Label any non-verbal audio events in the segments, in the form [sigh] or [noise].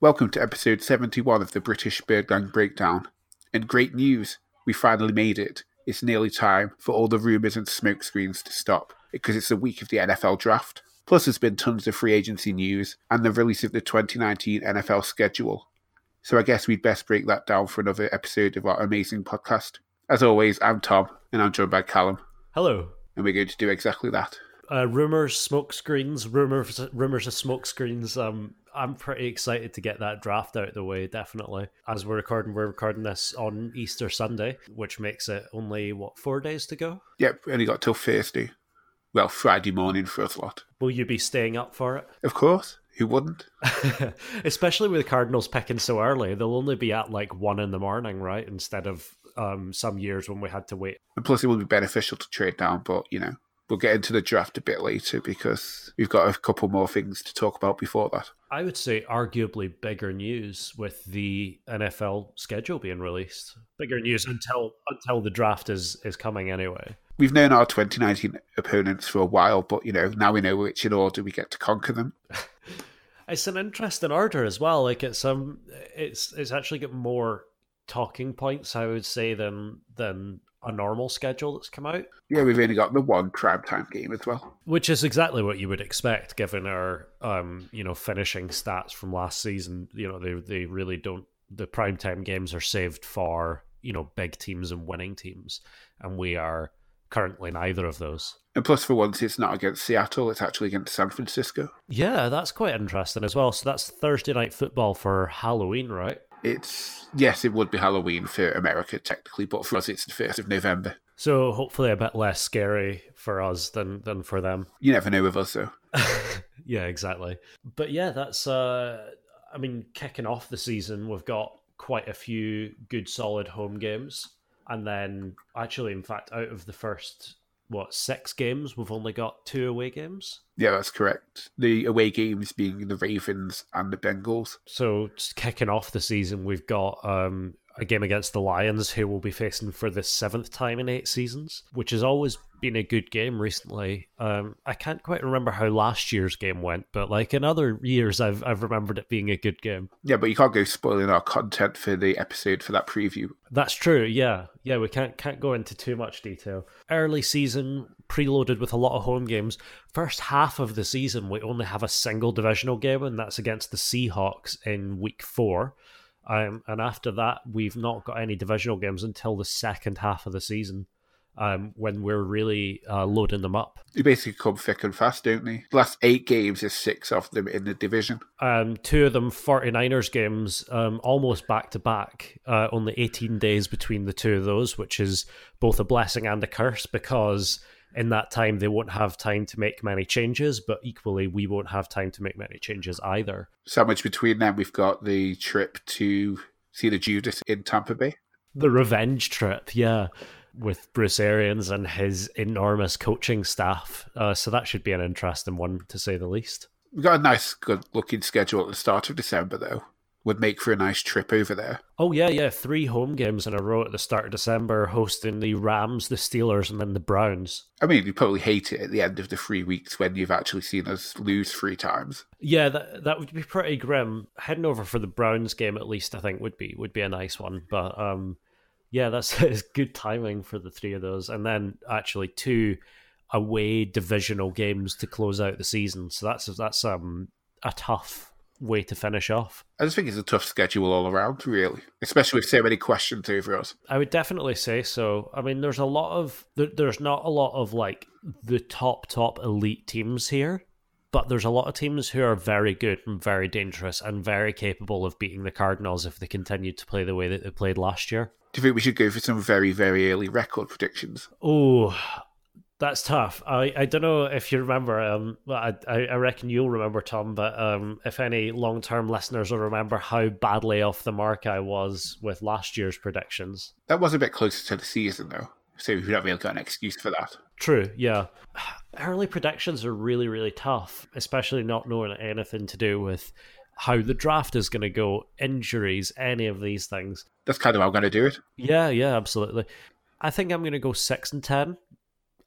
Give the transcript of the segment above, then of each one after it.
Welcome to episode 71 of the British Bird Birdgang Breakdown. And great news, we finally made it. It's nearly time for all the rumours and smokescreens to stop because it's the week of the NFL draft. Plus, there's been tons of free agency news and the release of the 2019 NFL schedule. So I guess we'd best break that down for another episode of our amazing podcast. As always, I'm Tom, and I'm joined by Callum, Hello. and we're going to do exactly that. Uh, rumors, smoke screens, rumors, rumors of smoke screens. Um, I'm pretty excited to get that draft out of the way. Definitely, as we're recording, we're recording this on Easter Sunday, which makes it only what four days to go. Yep, only got till Thursday. Well, Friday morning for us lot. Will you be staying up for it? Of course, who wouldn't? [laughs] Especially with the Cardinals picking so early, they'll only be at like one in the morning, right? Instead of um, some years when we had to wait. And plus, it would be beneficial to trade down, but you know, we'll get into the draft a bit later because we've got a couple more things to talk about before that. I would say arguably bigger news with the NFL schedule being released. Bigger news until until the draft is is coming anyway. We've known our 2019 opponents for a while, but you know, now we know which in order we get to conquer them. [laughs] It's an interesting order as well. Like it's um it's it's actually got more talking points, I would say, than than a normal schedule that's come out. Yeah, we've only got the one crab time game as well. Which is exactly what you would expect given our um, you know, finishing stats from last season. You know, they they really don't the prime time games are saved for, you know, big teams and winning teams. And we are currently neither of those. And plus, for once, it's not against Seattle; it's actually against San Francisco. Yeah, that's quite interesting as well. So that's Thursday night football for Halloween, right? It's yes, it would be Halloween for America technically, but for us, it's the first of November. So hopefully a bit less scary for us than than for them. You never know with us, though. [laughs] yeah, exactly. But yeah, that's uh I mean, kicking off the season, we've got quite a few good solid home games. And then actually in fact out of the first what, six games, we've only got two away games. Yeah, that's correct. The away games being the Ravens and the Bengals. So just kicking off the season, we've got um, a game against the Lions, who will be facing for the seventh time in eight seasons, which has always been a good game recently. Um, I can't quite remember how last year's game went, but like in other years, I've I've remembered it being a good game. Yeah, but you can't go spoiling our content for the episode for that preview. That's true. Yeah, yeah, we can't can't go into too much detail. Early season, preloaded with a lot of home games. First half of the season, we only have a single divisional game, and that's against the Seahawks in week four. Um, and after that, we've not got any divisional games until the second half of the season, um, when we're really uh, loading them up. They basically come thick and fast, don't they? The last eight games is six of them in the division. Um, two of them 49ers games, um, almost back to back, uh, only 18 days between the two of those, which is both a blessing and a curse because in that time they won't have time to make many changes, but equally we won't have time to make many changes either. Sandwiched between them, we've got the trip to see the Judas in Tampa Bay. The revenge trip, yeah, with Bruce Arians and his enormous coaching staff. Uh, so that should be an interesting one to say the least. We've got a nice, good looking schedule at the start of December, though. Would make for a nice trip over there. Oh yeah, yeah, three home games in a row at the start of December, hosting the Rams, the Steelers, and then the Browns. I mean, you probably hate it at the end of the three weeks when you've actually seen us lose three times. Yeah, that that would be pretty grim. Heading over for the Browns game at least, I think would be would be a nice one. But um, yeah, that's [laughs] it's good timing for the three of those, and then actually two away divisional games to close out the season. So that's that's um a tough way to finish off. I just think it's a tough schedule all around, really, especially with so many questions to over us. I would definitely say so. I mean, there's a lot of there, there's not a lot of like the top top elite teams here, but there's a lot of teams who are very good and very dangerous and very capable of beating the Cardinals if they continue to play the way that they played last year. Do you think we should go for some very very early record predictions? Oh, that's tough. I, I don't know if you remember. Um, I I reckon you'll remember Tom, but um, if any long term listeners will remember how badly off the mark I was with last year's predictions. That was a bit closer to the season, though, so we don't really got an excuse for that. True. Yeah. Early predictions are really really tough, especially not knowing anything to do with how the draft is going to go, injuries, any of these things. That's kind of how I'm going to do it. Yeah, yeah, absolutely. I think I'm going to go six and ten.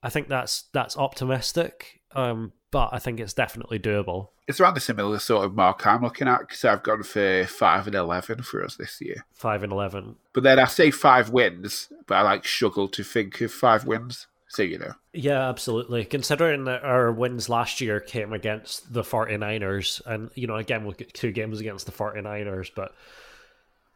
I think that's that's optimistic. Um, but I think it's definitely doable. It's around the similar sort of mark I'm looking at because I've gone for five and eleven for us this year. Five and eleven. But then I say five wins, but I like struggle to think of five wins. So you know. Yeah, absolutely. Considering that our wins last year came against the 49ers, and you know, again we've got two games against the 49ers, but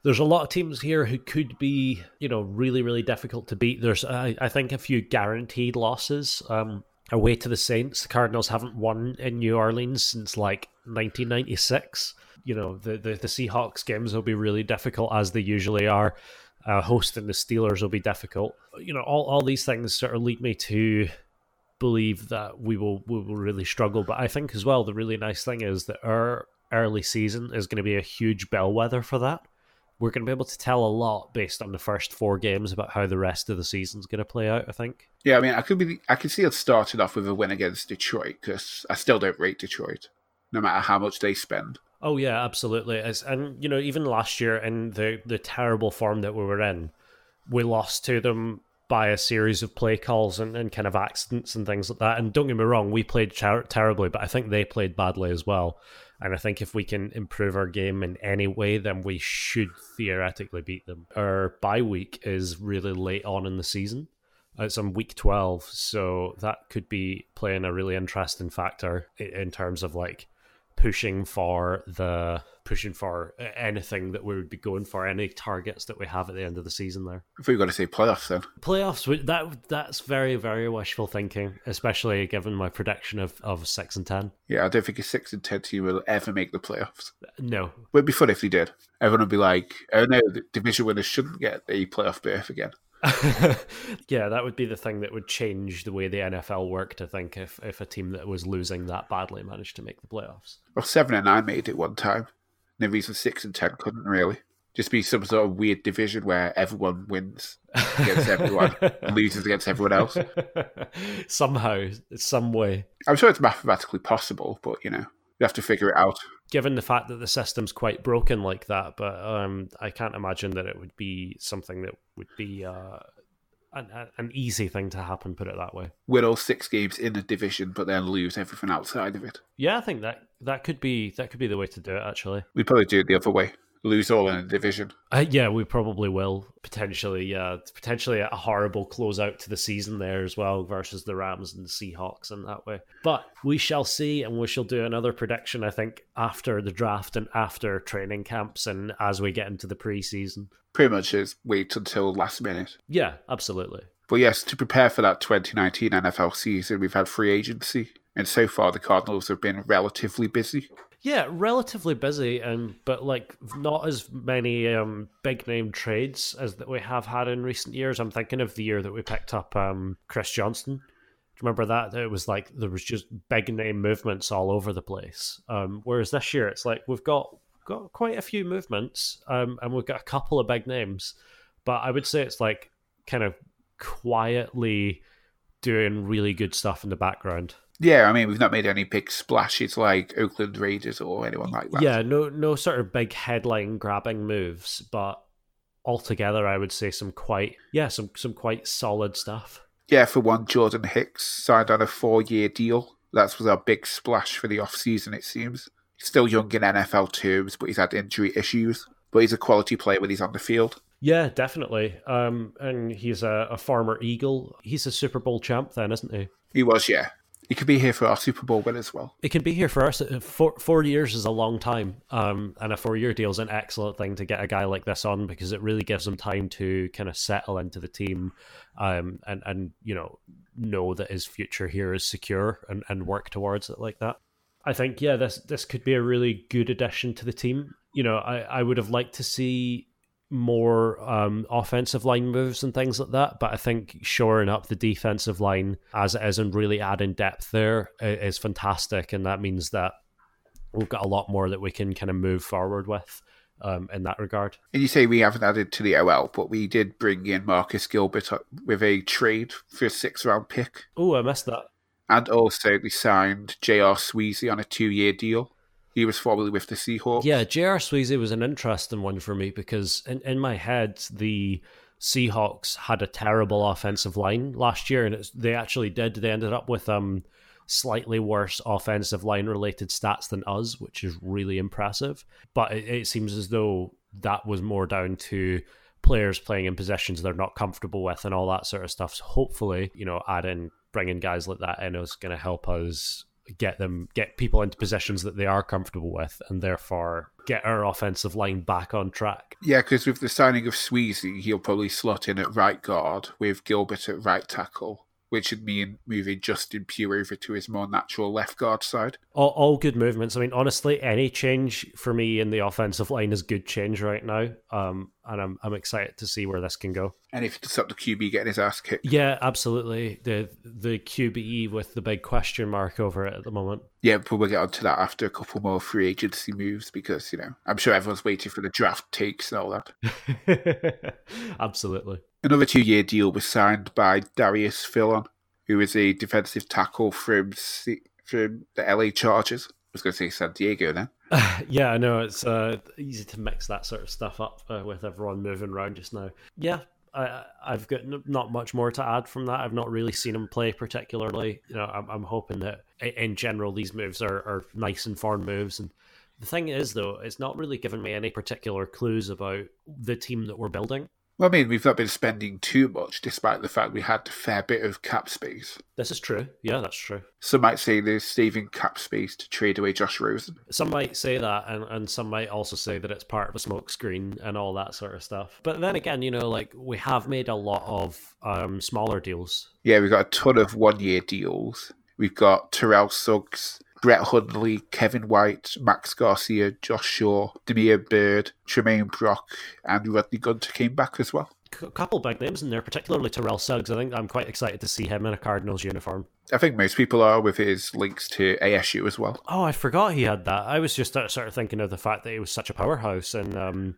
there's a lot of teams here who could be, you know, really, really difficult to beat. There's, I, I think, a few guaranteed losses. Um, away to the Saints. The Cardinals haven't won in New Orleans since like 1996. You know, the, the, the Seahawks games will be really difficult as they usually are. Uh, hosting the Steelers will be difficult. You know, all, all these things sort of lead me to believe that we will we will really struggle. But I think as well the really nice thing is that our early season is going to be a huge bellwether for that. We're going to be able to tell a lot based on the first four games about how the rest of the season's going to play out. I think. Yeah, I mean, I could be, I could see it starting off with a win against Detroit because I still don't rate Detroit, no matter how much they spend. Oh yeah, absolutely. As, and you know, even last year in the the terrible form that we were in, we lost to them by a series of play calls and, and kind of accidents and things like that. And don't get me wrong, we played ter- terribly, but I think they played badly as well. And I think if we can improve our game in any way, then we should theoretically beat them. Our bye week is really late on in the season. It's on week 12, so that could be playing a really interesting factor in terms of like pushing for the pushing for anything that we would be going for any targets that we have at the end of the season there if we got to say playoffs then playoffs that that's very very wishful thinking especially given my prediction of, of 6 and 10 yeah i don't think a 6 and 10 team will ever make the playoffs no it would be fun if they did everyone would be like oh no the division winners shouldn't get a playoff berth again [laughs] yeah, that would be the thing that would change the way the NFL worked. I think if if a team that was losing that badly managed to make the playoffs. Well, seven and nine made it one time. The reason six and ten couldn't really. Just be some sort of weird division where everyone wins against everyone [laughs] and loses against everyone else. [laughs] Somehow, some way. I'm sure it's mathematically possible, but you know, you have to figure it out. Given the fact that the system's quite broken like that, but um, I can't imagine that it would be something that would be uh, an, an easy thing to happen. Put it that way. Win all six games in the division, but then lose everything outside of it. Yeah, I think that that could be that could be the way to do it. Actually, we'd probably do it the other way lose all in a division. Uh, yeah, we probably will potentially. Yeah, potentially a horrible closeout to the season there as well versus the Rams and the Seahawks in that way. But we shall see, and we shall do another prediction. I think after the draft and after training camps and as we get into the preseason. Pretty much is wait until last minute. Yeah, absolutely. But yes, to prepare for that 2019 NFL season, we've had free agency. And so far, the Cardinals have been relatively busy. Yeah, relatively busy, and but like not as many um, big name trades as that we have had in recent years. I'm thinking of the year that we picked up um, Chris Johnson. Do you remember that? It was like there was just big name movements all over the place. Um, whereas this year, it's like we've got got quite a few movements, um, and we've got a couple of big names. But I would say it's like kind of quietly doing really good stuff in the background. Yeah, I mean, we've not made any big splashes like Oakland Raiders or anyone like that. Yeah, no, no sort of big headline grabbing moves, but altogether, I would say some quite, yeah, some some quite solid stuff. Yeah, for one, Jordan Hicks signed on a four-year deal. That was our big splash for the off-season, it seems. He's still young in NFL terms, but he's had injury issues. But he's a quality player when he's on the field. Yeah, definitely. Um, and he's a, a former Eagle. He's a Super Bowl champ, then, isn't he? He was, yeah. He could be here for our Super Bowl win as well. It could be here for us. Four, four years is a long time, um, and a four-year deal is an excellent thing to get a guy like this on because it really gives him time to kind of settle into the team, um, and and you know know that his future here is secure and, and work towards it like that. I think yeah, this this could be a really good addition to the team. You know, I, I would have liked to see more um, offensive line moves and things like that. But I think shoring up the defensive line as it is and really adding depth there is fantastic. And that means that we've got a lot more that we can kind of move forward with. Um, in that regard. And you say we haven't added to the OL, but we did bring in Marcus Gilbert with a trade for a six round pick. Oh, I missed that. And also we signed J.R. Sweezy on a two year deal. He was formerly with the Seahawks. Yeah, J.R. Sweezy was an interesting one for me because in, in my head, the Seahawks had a terrible offensive line last year, and they actually did. They ended up with um slightly worse offensive line related stats than us, which is really impressive. But it, it seems as though that was more down to players playing in positions they're not comfortable with and all that sort of stuff. So hopefully, you know, adding bringing guys like that in is going to help us get them get people into positions that they are comfortable with and therefore get our offensive line back on track. Yeah, because with the signing of Sweezy, he'll probably slot in at right guard with Gilbert at right tackle which would mean moving Justin Pugh over to his more natural left guard side. All, all good movements. I mean, honestly, any change for me in the offensive line is good change right now. Um, and I'm I'm excited to see where this can go. And if it's up to QB getting his ass kicked. Yeah, absolutely. The the QB with the big question mark over it at the moment. Yeah, but we'll get onto that after a couple more free agency moves because, you know, I'm sure everyone's waiting for the draft takes and all that. [laughs] absolutely. Another two year deal was signed by Darius Philon, who is a defensive tackle from from the LA Chargers. I was going to say San Diego then. [laughs] yeah, I know it's uh, easy to mix that sort of stuff up uh, with everyone moving around just now. Yeah, I, have got not much more to add from that. I've not really seen him play particularly. You know, I'm, I'm hoping that in general these moves are, are nice and foreign moves. And the thing is, though, it's not really given me any particular clues about the team that we're building. Well, I mean, we've not been spending too much, despite the fact we had a fair bit of cap space. This is true. Yeah, that's true. Some might say there's saving cap space to trade away Josh Rosen. Some might say that, and, and some might also say that it's part of a smokescreen and all that sort of stuff. But then again, you know, like we have made a lot of um, smaller deals. Yeah, we've got a ton of one year deals. We've got Terrell Suggs, Brett Hundley, Kevin White, Max Garcia, Josh Shaw, Damiere Byrd, Tramaine Brock, and Rodney Gunter came back as well. A couple big names in there, particularly Terrell Suggs. I think I'm quite excited to see him in a Cardinals uniform. I think most people are with his links to ASU as well. Oh, I forgot he had that. I was just sort of thinking of the fact that he was such a powerhouse and. Um,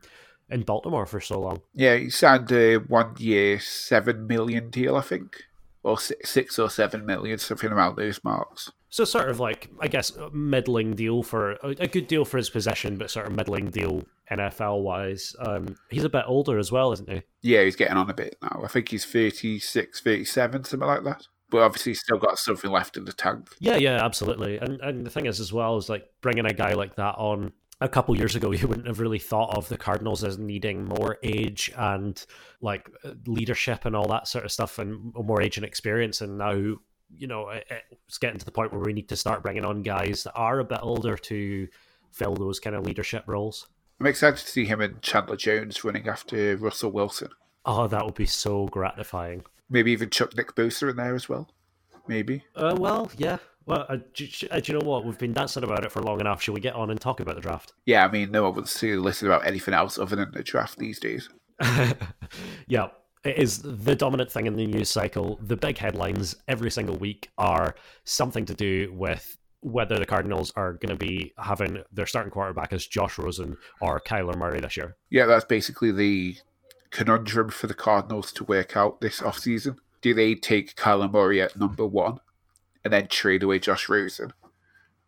in Baltimore for so long. Yeah, he signed a one year, seven million deal, I think, or six or seven million, something around those marks. So sort of like I guess a middling deal for a good deal for his possession, but sort of middling deal NFL wise. Um, he's a bit older as well, isn't he? Yeah, he's getting on a bit now. I think he's 36, 37, something like that. But obviously, he's still got something left in the tank. Yeah, yeah, absolutely. And and the thing is, as well, is like bringing a guy like that on a couple years ago, [laughs] you wouldn't have really thought of the Cardinals as needing more age and like leadership and all that sort of stuff, and more age and experience. And now you know, it's getting to the point where we need to start bringing on guys that are a bit older to fill those kind of leadership roles. I'm excited to see him and Chandler Jones running after Russell Wilson. Oh, that would be so gratifying. Maybe even chuck Nick Bosa in there as well. Maybe. Uh, well, yeah. Well, uh, do, uh, do, you know what? We've been dancing about it for long enough. Shall we get on and talk about the draft? Yeah, I mean, no one wants to listen about anything else other than the draft these days. [laughs] yeah, it is the dominant thing in the news cycle. The big headlines every single week are something to do with whether the Cardinals are going to be having their starting quarterback as Josh Rosen or Kyler Murray this year. Yeah, that's basically the conundrum for the Cardinals to work out this offseason. Do they take Kyler Murray at number one and then trade away Josh Rosen?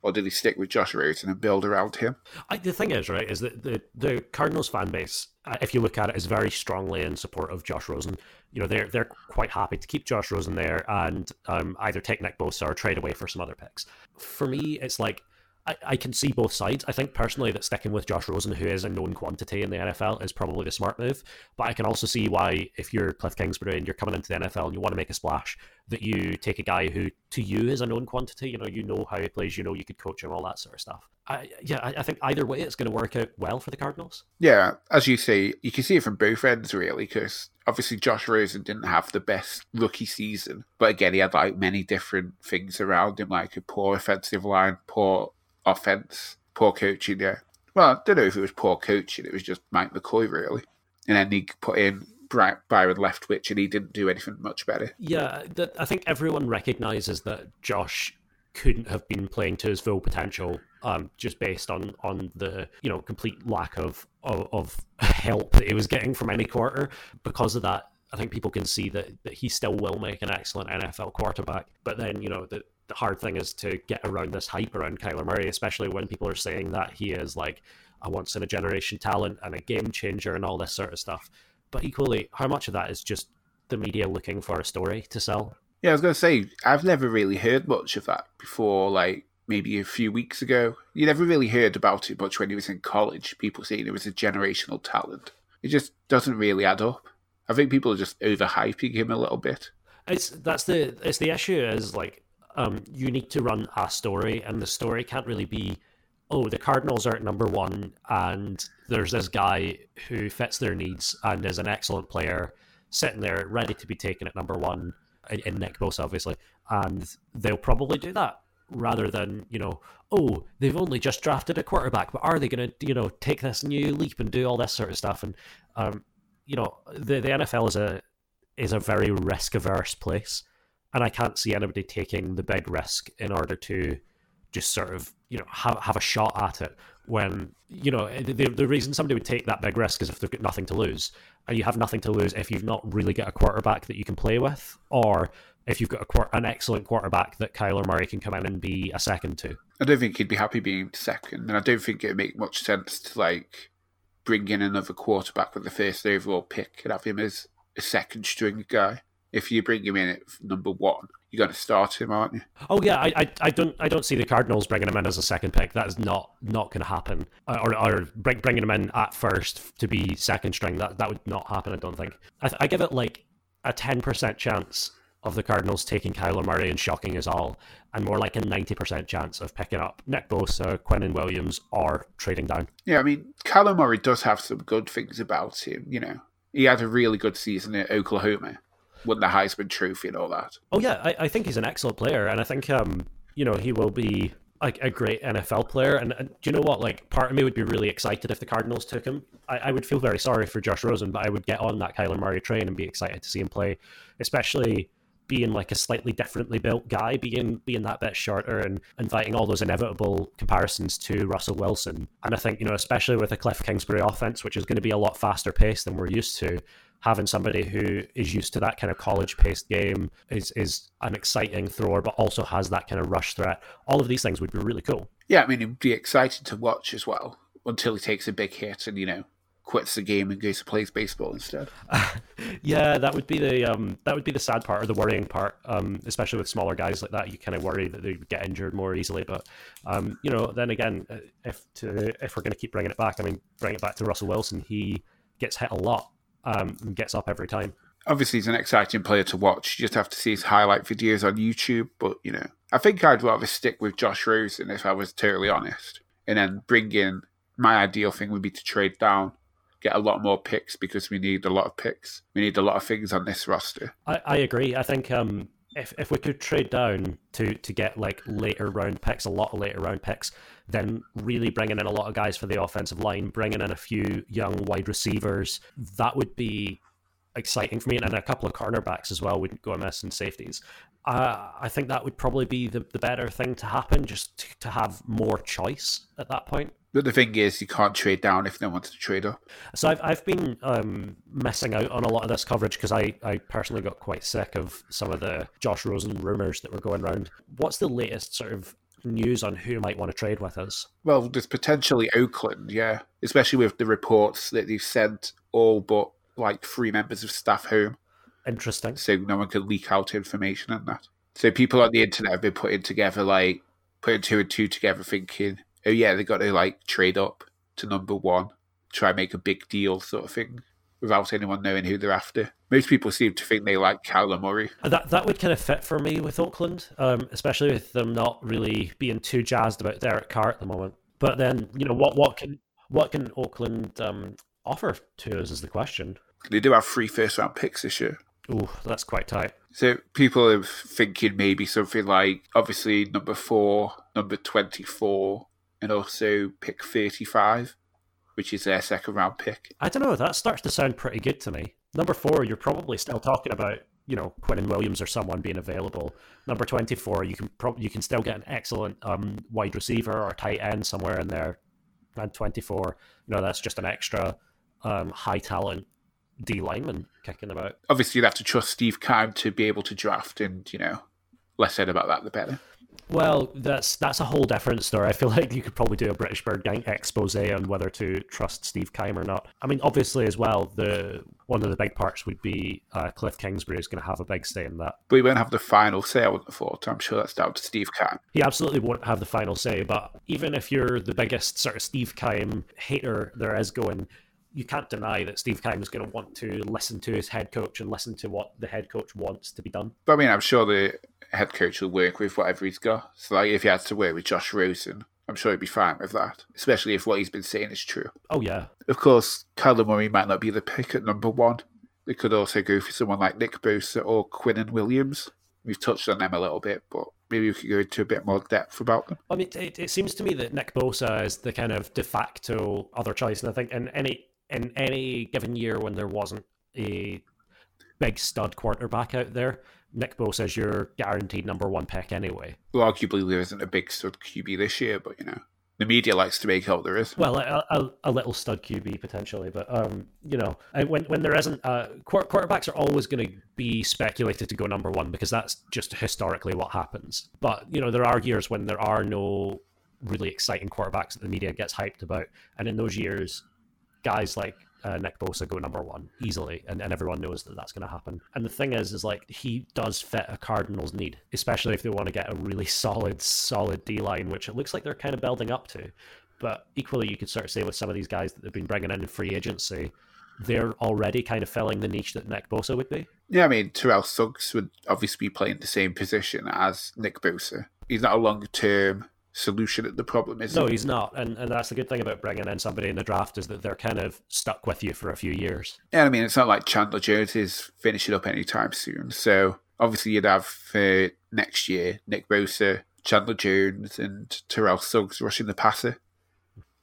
Or did he stick with Josh Rosen and build around him? I, the thing is, right, is that the, the Cardinals fan base, uh, if you look at it, is very strongly in support of Josh Rosen. You know, they're they're quite happy to keep Josh Rosen there and um, either take Nick Bosa or trade away for some other picks. For me, it's like I, I can see both sides. I think personally that sticking with Josh Rosen, who is a known quantity in the NFL, is probably the smart move. But I can also see why, if you're Cliff Kingsbury and you're coming into the NFL and you want to make a splash, that you take a guy who to you is a known quantity. You know, you know how he plays, you know you could coach him, all that sort of stuff. I, yeah, I, I think either way it's going to work out well for the Cardinals. Yeah, as you say, you can see it from both ends really, because obviously Josh Rosen didn't have the best rookie season, but again he had like many different things around him, like a poor offensive line, poor offense, poor coaching. Yeah. Well, I don't know if it was poor coaching. It was just Mike McCoy really, and then he put in Byron Leftwich, and he didn't do anything much better. Yeah, I think everyone recognizes that Josh couldn't have been playing to his full potential, um, just based on on the you know complete lack of, of, of help that he was getting from any quarter. Because of that, I think people can see that that he still will make an excellent NFL quarterback. But then you know the the hard thing is to get around this hype around Kyler Murray, especially when people are saying that he is like a once in a generation talent and a game changer and all this sort of stuff. But equally, how much of that is just the media looking for a story to sell? Yeah, I was going to say, I've never really heard much of that before, like maybe a few weeks ago. You never really heard about it much when he was in college, people saying it was a generational talent. It just doesn't really add up. I think people are just overhyping him a little bit. It's that's the it's the issue is like um, you need to run a story, and the story can't really be, oh, the Cardinals are at number one, and there's this guy who fits their needs and is an excellent player sitting there ready to be taken at number one in, Nick Bosa, obviously, and they'll probably do that rather than you know oh they've only just drafted a quarterback but are they going to you know take this new leap and do all this sort of stuff? And um, you know the the NFL is a is a very risk averse place and I can't see anybody taking the big risk in order to just sort of you know have have a shot at it when you know the the reason somebody would take that big risk is if they've got nothing to lose and you have nothing to lose if you've not really got a quarterback that you can play with or if you've got a, an excellent quarterback that Kyler Murray can come in and be a second to. I don't think he'd be happy being second, and I don't think it'd make much sense to like bring in another quarterback with the first overall pick and have him as a second string guy. If you bring him in at number one, you're going to start him, aren't you? Oh yeah, I, I, I don't I don't see the Cardinals bringing him in as a second pick. That is not not going to happen. Uh, or, or bring, bringing him in at first to be second string. That that would not happen. I don't think. I, I give it like a ten percent chance of the Cardinals taking Kyler Murray and shocking us all, and more like a 90% chance of picking up Nick Bosa, Quinnen Williams, or trading down. Yeah, I mean, Kyler Murray does have some good things about him, you know. He had a really good season at Oklahoma, won the Heisman Trophy and all that. Oh, yeah, I, I think he's an excellent player, and I think, um, you know, he will be like a great NFL player. And, and, do you know what? Like, part of me would be really excited if the Cardinals took him. I, I would feel very sorry for Josh Rosen, but I would get on that Kyler Murray train and be excited to see him play, especially being like a slightly differently built guy, being being that bit shorter and inviting all those inevitable comparisons to Russell Wilson. And I think, you know, especially with a Cliff Kingsbury offense, which is going to be a lot faster paced than we're used to, having somebody who is used to that kind of college paced game is is an exciting thrower, but also has that kind of rush threat. All of these things would be really cool. Yeah, I mean it'd be exciting to watch as well until he takes a big hit and, you know, quits the game and goes to play baseball instead. [laughs] yeah, that would be the um, that would be the sad part or the worrying part, um, especially with smaller guys like that. You kind of worry that they would get injured more easily. But um, you know, then again, uh, if to, if we're going to keep bringing it back, I mean, bring it back to Russell Wilson. He gets hit a lot um, and gets up every time. Obviously, he's an exciting player to watch. You just have to see his highlight videos on YouTube. But you know, I think I'd rather stick with Josh Rosen if I was totally honest, and then bring in. My ideal thing would be to trade down get a lot more picks because we need a lot of picks. We need a lot of things on this roster. I, I agree. I think um, if if we could trade down to to get like later round picks, a lot of later round picks, then really bringing in a lot of guys for the offensive line, bringing in a few young wide receivers, that would be exciting for me, and a couple of cornerbacks as well wouldn't go amiss and safeties. Uh, I think that would probably be the, the better thing to happen, just to, to have more choice at that point. But the thing is, you can't trade down if no one's to trade up. So I've I've been um, missing out on a lot of this coverage because I, I personally got quite sick of some of the Josh Rosen rumors that were going around. What's the latest sort of news on who might want to trade with us? Well, there's potentially Oakland, yeah, especially with the reports that they've sent all but like three members of staff home. Interesting. So no one can leak out information on that. So people on the internet have been putting together like putting two and two together, thinking oh yeah, they got to like trade up to number one, try and make a big deal sort of thing without anyone knowing who they're after. Most people seem to think they like Kyler Murray. That that would kind of fit for me with Oakland, um, especially with them not really being too jazzed about Derek Carr at the moment. But then, you know, what what can what can Oakland um, offer to us is the question. They do have three first round picks this year. Oh, that's quite tight. So people are thinking maybe something like obviously number four, number twenty four, and also pick 35, which is their second round pick. I don't know. That starts to sound pretty good to me. Number four, you're probably still talking about you know Quinnen Williams or someone being available. Number 24, you can probably you can still get an excellent um, wide receiver or tight end somewhere in there. And 24, you know that's just an extra um, high talent D lineman kicking about. Obviously, you'd have to trust Steve Keim to be able to draft, and you know, less said about that, the better. Well, that's that's a whole different story. I feel [laughs] like you could probably do a British Bird Gang expose on whether to trust Steve Keim or not. I mean, obviously, as well, the one of the big parts would be uh, Cliff Kingsbury is going to have a big say in that. But he won't have the final say, I wouldn't have thought. I'm sure that's down to Steve Keim. He absolutely won't have the final say. But even if you're the biggest sort of Steve Keim hater there is going, you can't deny that Steve Keim is going to want to listen to his head coach and listen to what the head coach wants to be done. But I mean, I'm sure the head coach will work with whatever he's got. So, like, if he had to work with Josh Rosen, I'm sure he'd be fine with that, especially if what he's been saying is true. Oh, yeah. Of course, Kyler Murray might not be the pick at number one. They could also go for someone like Nick Bosa or Quinnen Williams. We've touched on them a little bit, but maybe we could go into a bit more depth about them. I mean, it, it seems to me that Nick Bosa is the kind of de facto other choice, and I think in any in any given year when there wasn't a big stud quarterback out there, Nick Bosa is your guaranteed number one pick anyway. Well, arguably there isn't a big stud QB this year, but you know the media likes to make out there is. Well, a, a, a little stud QB potentially, but um, you know, when when there isn't, uh, quarterbacks are always going to be speculated to go number one because that's just historically what happens. But you know, there are years when there are no really exciting quarterbacks that the media gets hyped about, and in those years, guys like uh, Nick Bosa go number one easily, and, and everyone knows that that's going to happen. And the thing is, is like he does fit a Cardinals need, especially if they want to get a really [laughs] solid, solid D line, which it looks like they're kind of building up to. But equally, you could sort of say with some of these guys that they've been bringing in in free agency, they're already kind of filling the niche that Nick Bosa would be. Yeah, I mean, Terrell Suggs would obviously be playing the same position as Nick Bosa. He's not a long term solution at the problem, is No, he's not, and and that's the good thing about bringing in somebody in the draft is that they're kind of stuck with you for a few years. Yeah, I mean, it's not like Chandler Jones is finishing up anytime soon. So obviously, you'd have uh, next year Nick Bosa, Chandler Jones, and Terrell Suggs rushing the passer.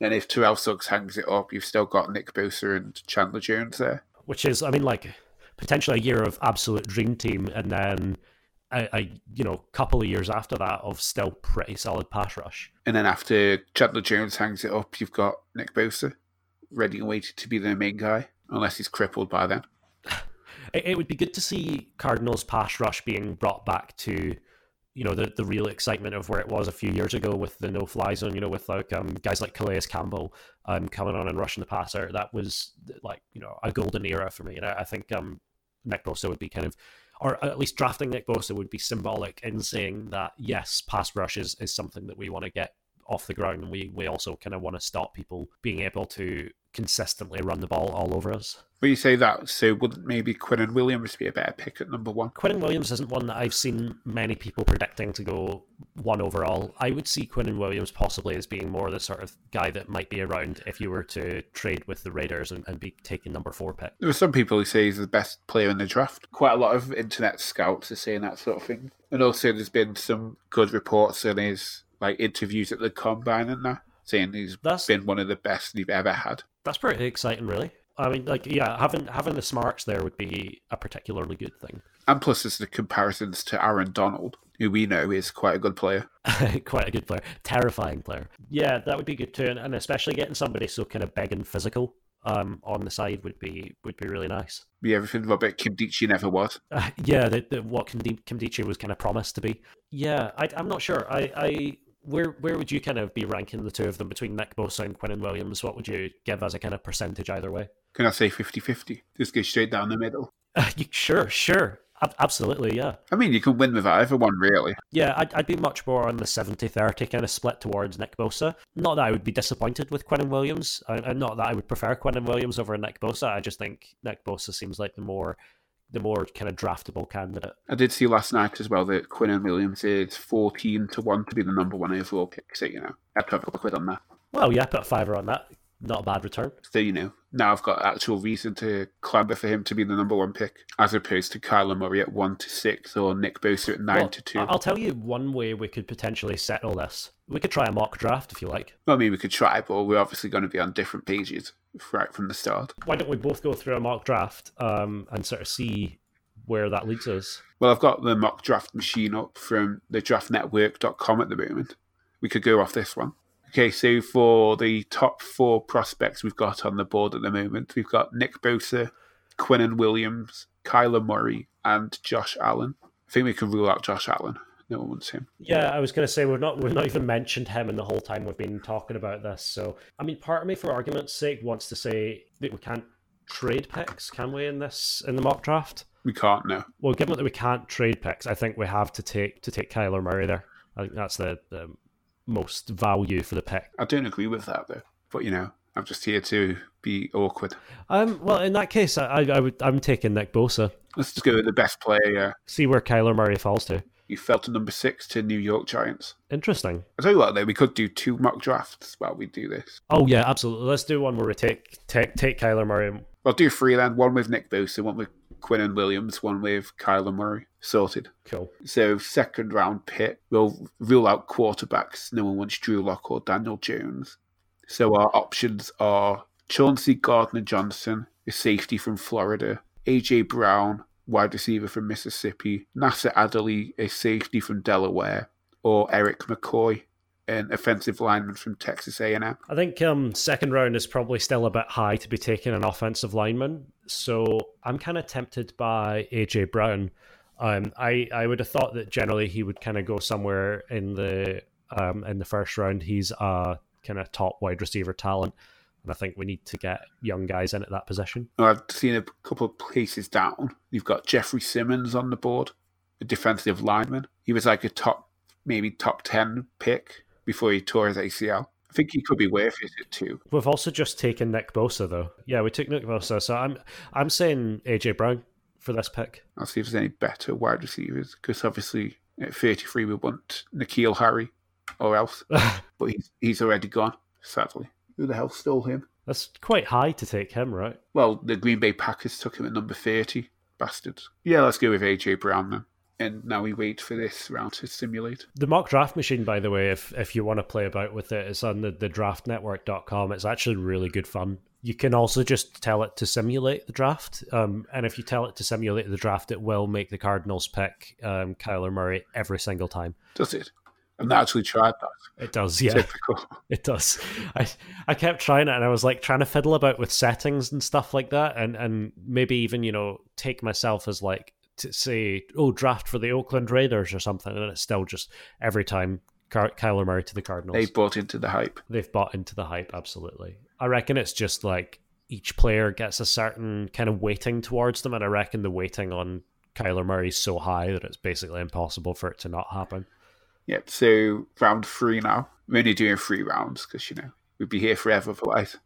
And if Terrell Suggs hangs it up, you've still got Nick Bosa and Chandler Jones there. Which is, I mean, like potentially a year of absolute dream team, and then a, a, you know couple of years after that of still pretty solid pass rush. And then after Chandler Jones hangs it up, you've got Nick Bosa ready and waiting to be the main guy, unless he's crippled by then. It, it would be good to see Cardinals pass rush being brought back to you know the the real excitement of where it was a few years ago with the no fly zone. You know, with like um, guys like Calais Campbell um, coming on and rushing the passer. That was like you know a golden era for me, and I, I think um, Nick Bosa would be kind of or at least drafting Nick Bosa would be symbolic in saying that yes, pass rush is, is something that we want to get off the ground, and we we also kind of want to stop people being able to consistently run the ball all over us. But you say that, so wouldn't maybe Quinnen Williams be a better pick at number one? Quinn and Williams isn't one that I've seen many people predicting to go one overall. I would see Quinnen Williams possibly as being more the sort of guy that might be around if you were to trade with the Raiders and, and be taking number four pick. There are some people who say he's the best player in the draft. Quite a lot of internet scouts are saying that sort of thing. And also there's been some good reports in his like interviews at the combine and that, saying he's That's- been one of the best they've ever had. That's pretty exciting, really. I mean, like, yeah, having having the smarts there would be a particularly good thing. And plus there's the comparisons to Aaron Donald, who we know is quite a good player. [laughs] Quite a good player, terrifying player. Yeah, that would be good too, and, and especially getting somebody so kind of big and physical um, on the side would be would be really nice. Be everything Robert Nkemdiche never was. Uh, [laughs] yeah, the, the, what Kim Nkemdiche was kind of promised to be. Yeah, I, I'm not sure. I, I where where would you kind of be ranking the two of them between Nick Bosa and Quinnen Williams? What would you give as a kind of percentage either way? Can I say 50-50? Just go straight down the middle. Uh, you, sure, sure. Ab- absolutely, yeah. I mean, you can win with either one, really. Yeah, I'd, I'd be much more on the 70 30 kind of split towards Nick Bosa. Not that I would be disappointed with Quinnen Williams, and and not that I would prefer Quinnen Williams over Nick Bosa. I just think Nick Bosa seems like the more the more kind of draftable candidate. I did see last night as well that Quinnen Williams is 14 to 1 to be the number one overall pick. So, you know, I have to have a couple of quid on that. Well, yeah, I put a fiver on that. Not a bad return. So, you know, now I've got actual reason to clamour for him to be the number one pick, as opposed to Kyler Murray at 1 to 6 or Nick Bosa at 9 Well, to 2. I- I'll tell you one way we could potentially settle this. We could try a mock draft if you like. Well, I mean, we could try, but we're obviously going to be on different pages right from the start. Why don't we both go through a mock draft um, and sort of see where that leads us? Well, I've got the mock draft machine up from the draftnetwork.com at the moment. We could go off this one. Okay, so for the top four prospects we've got on the board at the moment, we've got Nick Bosa, Quinnen Williams, Kyler Murray, and Josh Allen. I think we can rule out Josh Allen. No one wants him. Yeah, I was going to say we've not we've not even mentioned him in the whole time we've been talking about this. So I mean, part of me, for argument's sake, wants to say that we can't trade picks, can we? In this in the mock draft, We can't now. well, given that we can't trade picks, I think we have to take to take Kyler Murray there. I think that's the, the most value for the pick. I don't agree with that though. But you know, I'm just here to be awkward. Um, well, in that case, I, I would I'm taking Nick Bosa. Let's just go with the best player. Yeah. See where Kyler Murray falls to. You fell to number six to New York Giants. Interesting. I tell you what, though, we could do two mock drafts while we do this. Oh yeah, absolutely. Let's do one where we take take take Kyler Murray. I'll do three then. One with Nick Bosa, one with Quinnen Williams, one with Kyler Murray. Sorted. Cool. So second round pick, we'll rule out quarterbacks. No one wants Drew Lock or Daniel Jones. So our options are Chauncey Gardner Johnson, a safety from Florida, AJ Brown, wide receiver from Mississippi, Nasir Adderley, a safety from Delaware, or Erik McCoy, an offensive lineman from Texas A&M. I think um, second round is probably still a bit high to be taking an offensive lineman. So I'm kind of tempted by AJ Brown. Um, I I would have thought that generally he would kind of go somewhere in the um, in the first round. He's a kind of top wide receiver talent, and I think we need to get young guys in at that position. I've seen a couple of places down. You've got Jeffery Simmons on the board, a defensive lineman. He was like a top, maybe top 10 pick before he tore his ACL. I think he could be worth it too. We've also just taken Nick Bosa though. Yeah, we took Nick Bosa, so I'm I'm saying AJ Brown for this pick. I'll see if there's any better wide receivers because obviously at 33 we want N'Keal Harry or else, [laughs] but he's, he's already gone, sadly. Who the hell stole him? That's quite high to take him, right? Well, the Green Bay Packers took him at number 30. Bastards. Yeah, let's go with AJ Brown then. And now we wait for this round to simulate. The mock draft machine, by the way, if if you want to play about with it, it's on the, the draftnetwork.com. It's actually really good fun. You can also just tell it to simulate the draft. Um, and if you tell it to simulate the draft, it will make the Cardinals pick um, Kyler Murray every single time. Does it? I've not actually tried that. It does, yeah. Typical. [laughs] It does. I I kept trying it and I was like trying to fiddle about with settings and stuff like that and, and maybe even, you know, take myself as like to say, oh, draft for the Oakland Raiders or something, and it's still just every time Car- Kyler Murray to the Cardinals. They've bought into the hype. They've bought into the hype, absolutely. I reckon it's just like each player gets a certain kind of weighting towards them, and I reckon the weighting on Kyler Murray is so high that it's basically impossible for it to not happen. Yep. So round three now. We're only doing three rounds because you know we'd be here forever otherwise.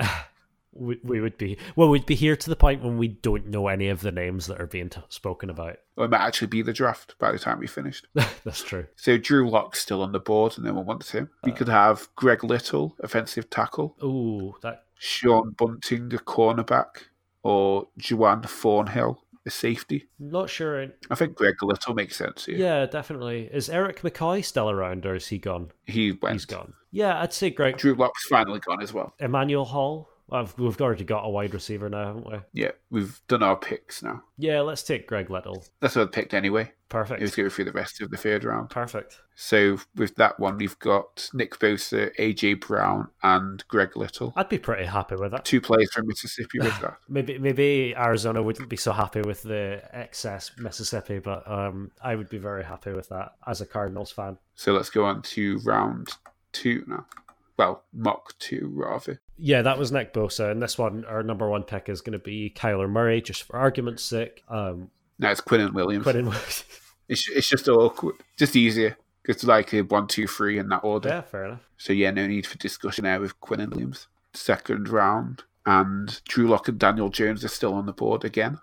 [laughs] We, we would be well, we'd be here to the point when we don't know any of the names that are being t- spoken about. Or it might actually be the draft by the time we finished. [laughs] That's true. So Drew Lock's still on the board, and no one wants him. We uh. could have Greg Little, offensive tackle, Ooh, that Sean Bunting, a cornerback, or Juan Thornhill, a safety. not sure. I think Greg Little makes sense here. Yeah, definitely. Is Erik McCoy still around, or is he gone? He went. He's gone. Yeah, I'd say Greg Drew Lock's finally gone as well. Emmanuel Hall. I've, we've already got a wide receiver now, haven't we? Yeah, we've done our picks now. Yeah, let's take Greg Little. That's what I picked anyway. Perfect. Let's go through the rest of the third round. Perfect. So with that one, we've got Nick Bosa, AJ Brown, and Greg Little. I'd be pretty happy with that. Two players from Mississippi with [sighs] that. Maybe maybe Arizona wouldn't be so happy with the excess Mississippi, but um, I would be very happy with that as a Cardinals fan. So let's go on to round two now. Well, mock two rather. Yeah, that was Nick Bosa, and this one, our number one pick is going to be Kyler Murray, just for argument's sake. Um, Now it's Quinnen Williams. Quentin, [laughs] It's it's just awkward, just easier. It's like a one, two, three in that order. yeah, fair enough. So yeah, no need for discussion there with Quinnen Williams. Second round, and Drew Lock and Daniel Jones are still on the board again.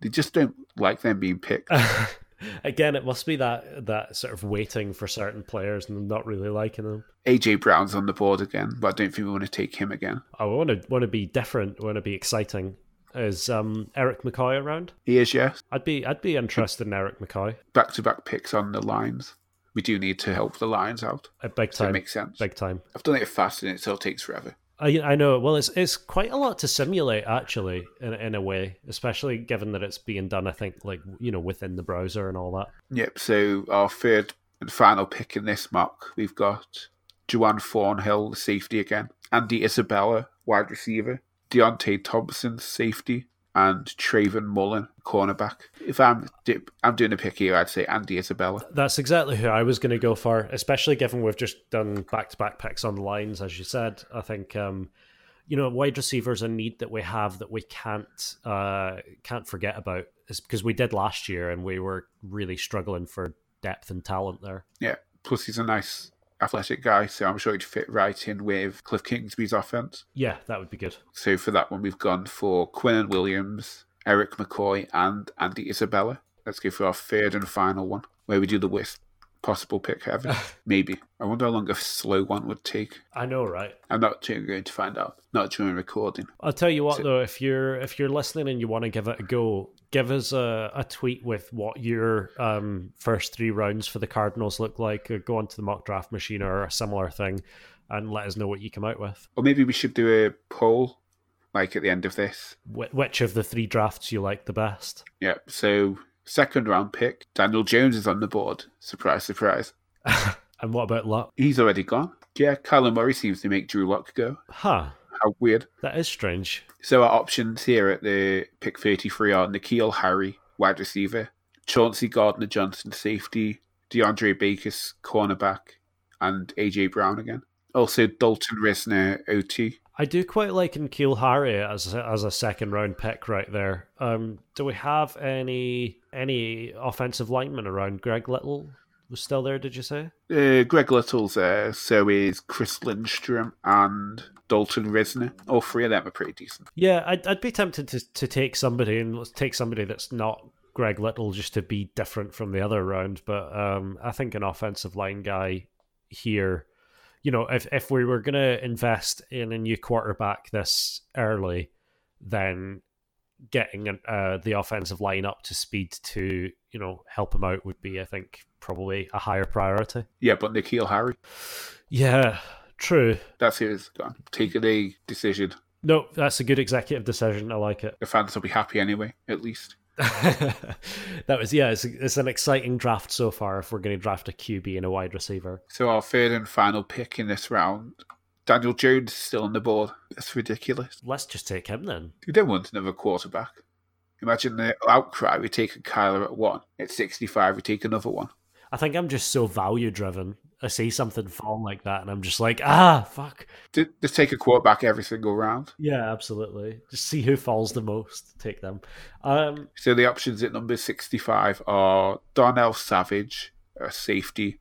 They just don't like them being picked. [laughs] Again, it must be that that sort of waiting for certain players and not really liking them. AJ Brown's on the board again, but I don't think we want to take him again. I want to want to be different. Want to be exciting. Is um, Erik McCoy around? He is, yes. I'd be I'd be interested in Erik McCoy. Back to back picks on the lines. We do need to help the lines out. A big So it time. makes sense. Big time. I've done it fast and it still takes forever. I I know. Well, it's it's quite a lot to simulate actually, in in a way, especially given that it's being done. I think like you know within the browser and all that. Yep, so our third and final pick in this mock, we've got Juan Thornhill, safety again, Andy Isabella, wide receiver, Deionte Thompson, safety, and Trayvon Mullen, cornerback. If I'm I'm doing a pick here, I'd say Andy Isabella. That's exactly who I was going to go for, especially given we've just done back to back picks on the lines, as you said. I think um, you know wide receivers a need that we have that we can't uh, can't forget about, is because we did last year and we were really struggling for depth and talent there. Yeah, plus he's a nice athletic guy, so I'm sure he'd fit right in with Cliff Kingsbury's offense. Yeah, that would be good. So for that one, we've gone for Quinnen Williams, Erik McCoy, and Andy Isabella. Let's go for our third and final one, where we do the worst possible pick ever. [laughs] Maybe. I wonder how long a slow one would take. I know, right? I'm not too going to find out. Not during recording. I'll tell you what, so, though, if you're if you're listening and you want to give it a go, give us a, a tweet with what your um, first three rounds for the Cardinals look like. Go onto the mock draft machine or a similar thing, and let us know what you come out with. Or maybe we should do a poll, like at the end of this. Wh- which of the three drafts you like the best? Yeah. So second round pick, Daniel Jones is on the board. Surprise, surprise. [laughs] and what about Lock? He's already gone. Yeah, Kyler Murray seems to make Drew Lock go. Huh. How weird. That is strange. So our options here at the pick 33 are N'Keal Harry, wide receiver, Chauncey Gardner Johnson, safety, DeAndre Baker's cornerback, and AJ Brown again. Also Dalton Risner, OT. I do quite like N'Keal Harry as a, as a second round pick right there. Um, do we have any any offensive linemen around? Greg Little was still there, did you say? Uh, Greg Little's there, so is Chris Lindstrom and Dalton Risner. All three of them are pretty decent. Yeah, I'd, I'd be tempted to, to take somebody and take somebody that's not Greg Little just to be different from the other round. But um, I think an offensive line guy here, you know, if, if we were going to invest in a new quarterback this early, then getting uh, the offensive line up to speed to you know help him out would be, I think, probably a higher priority. Yeah, but N'Keal Harry. Yeah, true. That's his taking a decision. No, that's a good executive decision. I like it. The fans will be happy anyway, at least. [laughs] that was yeah. It's, it's an exciting draft so far. If we're going to draft a QB and a wide receiver, so our third and final pick in this round Daniel Jones still on the board. That's ridiculous. Let's just take him then. You don't want another quarterback. Imagine the outcry. We take a Kyler at one. At 65, we take another one. I think I'm just so value driven. I see something fall like that, and I'm just like, ah, fuck. Just take a quarterback every single round. Yeah, absolutely. Just see who falls the most. Take them. Um, so the options at number 65 are Darnell Savage, a safety,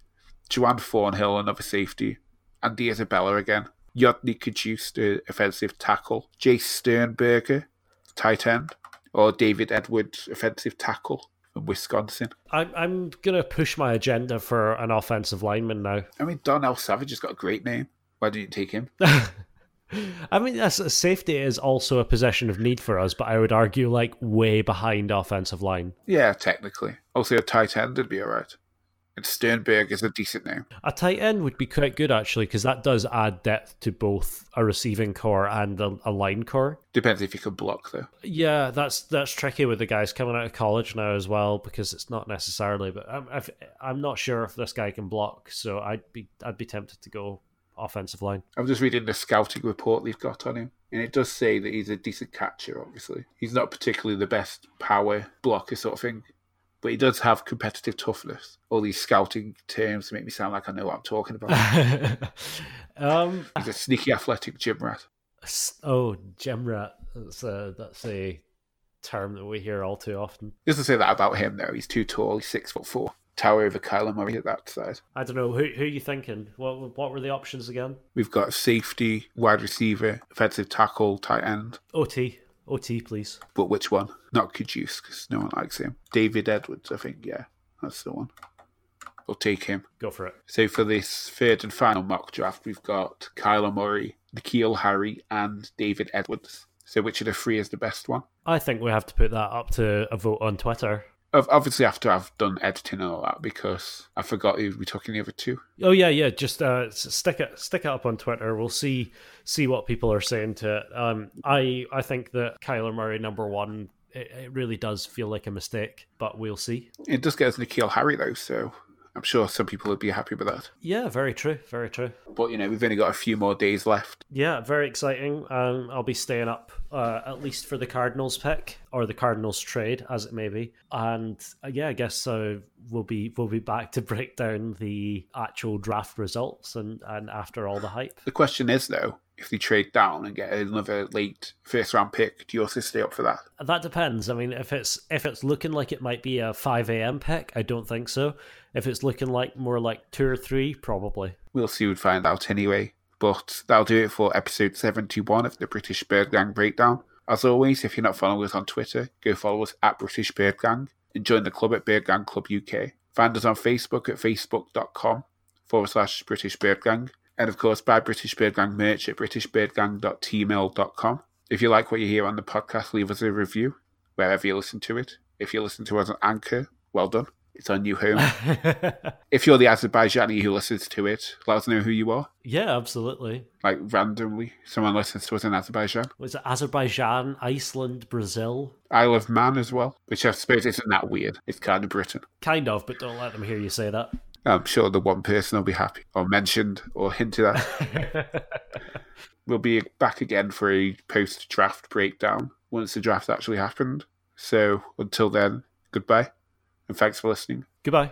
Juan Thornhill, another safety, Andy Isabella again, Yodny Cajuste, offensive tackle, Jace Sternberger, tight end, or David Edwards, offensive tackle Wisconsin. I'm I'm gonna push my agenda for an offensive lineman now. I mean, Darnell Savage has got a great name. Why didn't you take him? [laughs] I mean, that's, safety is also a position of need for us, but I would argue like way behind offensive line. Yeah, technically. Also, a tight end would be alright. And Sternberg is a decent name. A tight end would be quite good actually, because that does add depth to both a receiving corps and a, a, line core. Depends if you can block though. Yeah, that's that's tricky with the guys coming out of college now as well, because it's not necessarily. But I'm I'm not sure if this guy can block, so I'd be I'd be tempted to go offensive line. I'm just reading the scouting report they've got on him, and it does say that he's a decent catcher. Obviously, he's not particularly the best power blocker sort of thing but he does have competitive toughness. All these scouting terms make me sound like I know what I'm talking about. [laughs] um, He's a sneaky, athletic gym rat. Oh, gym rat. That's a, that's a term that we hear all too often. Just to say that about him, though. He's too tall. He's six foot four. Tower over Kyler Murray at that size. I don't know. Who, who are you thinking? What what were the options again? We've got safety, wide receiver, offensive tackle, tight end. OT. OT, please. But which one? Not Cajuste, because no one likes him. David Edwards, I think. Yeah, that's the one. We'll take him. Go for it. So for this third and final mock draft, we've got Kyler Murray, N'Keal Harry, and David Edwards. So which of the three is the best one? I think we have to put that up to a vote on Twitter obviously after I've done editing and all that because I forgot who we took in the other two. Oh yeah, yeah. Just uh, stick it stick it up on Twitter. We'll see see what people are saying to it. Um, I I think that Kyler Murray number one. It, it really does feel like a mistake, but we'll see. It does get us N'Keal Harry though, so I'm sure some people would be happy with that. Yeah, very true, very true. But you know, we've only got a few more days left. Yeah, very exciting. Um, I'll be staying up uh, at least for the Cardinals pick or the Cardinals trade, as it may be. And uh, yeah, I guess uh, we'll be we'll be back to [laughs] break down the actual draft results and and after all the hype. The question is though, if they trade down and get another late first round pick, do you also stay up for that? That depends. I mean, if it's if it's looking like it might be a five a.m. pick, I don't think so. If it's looking like more like two or three, probably. We'll see. We'd find out anyway. But that'll do it for episode seventy-one of the British Bird Gang Breakdown. As always, if you're not following us on Twitter, go follow us at British Bird Gang and join the club at Bird Gang Club UK. Find us on Facebook at facebook.com forward slash British Bird Gang and of course, buy British Bird Gang merch at britishbirdgang.teemill.com. If you like what you hear on the podcast, leave us a review wherever you listen to it. If you listen to us on Anchor, well done. It's our new home. if you're the Azerbaijani who listens to it, let us know who you are. Yeah, absolutely. Like randomly, someone listens to us in Azerbaijan. Was it Azerbaijan, Iceland, Brazil? Isle of Man as well, which I suppose isn't that weird. It's kind of Britain. Kind of, but don't let them hear you say that. I'm sure the one person will be happy or mentioned or hinted at. [laughs] we'll be back again for a post draft breakdown once the draft actually happened. So until then, goodbye and thanks for listening. Goodbye.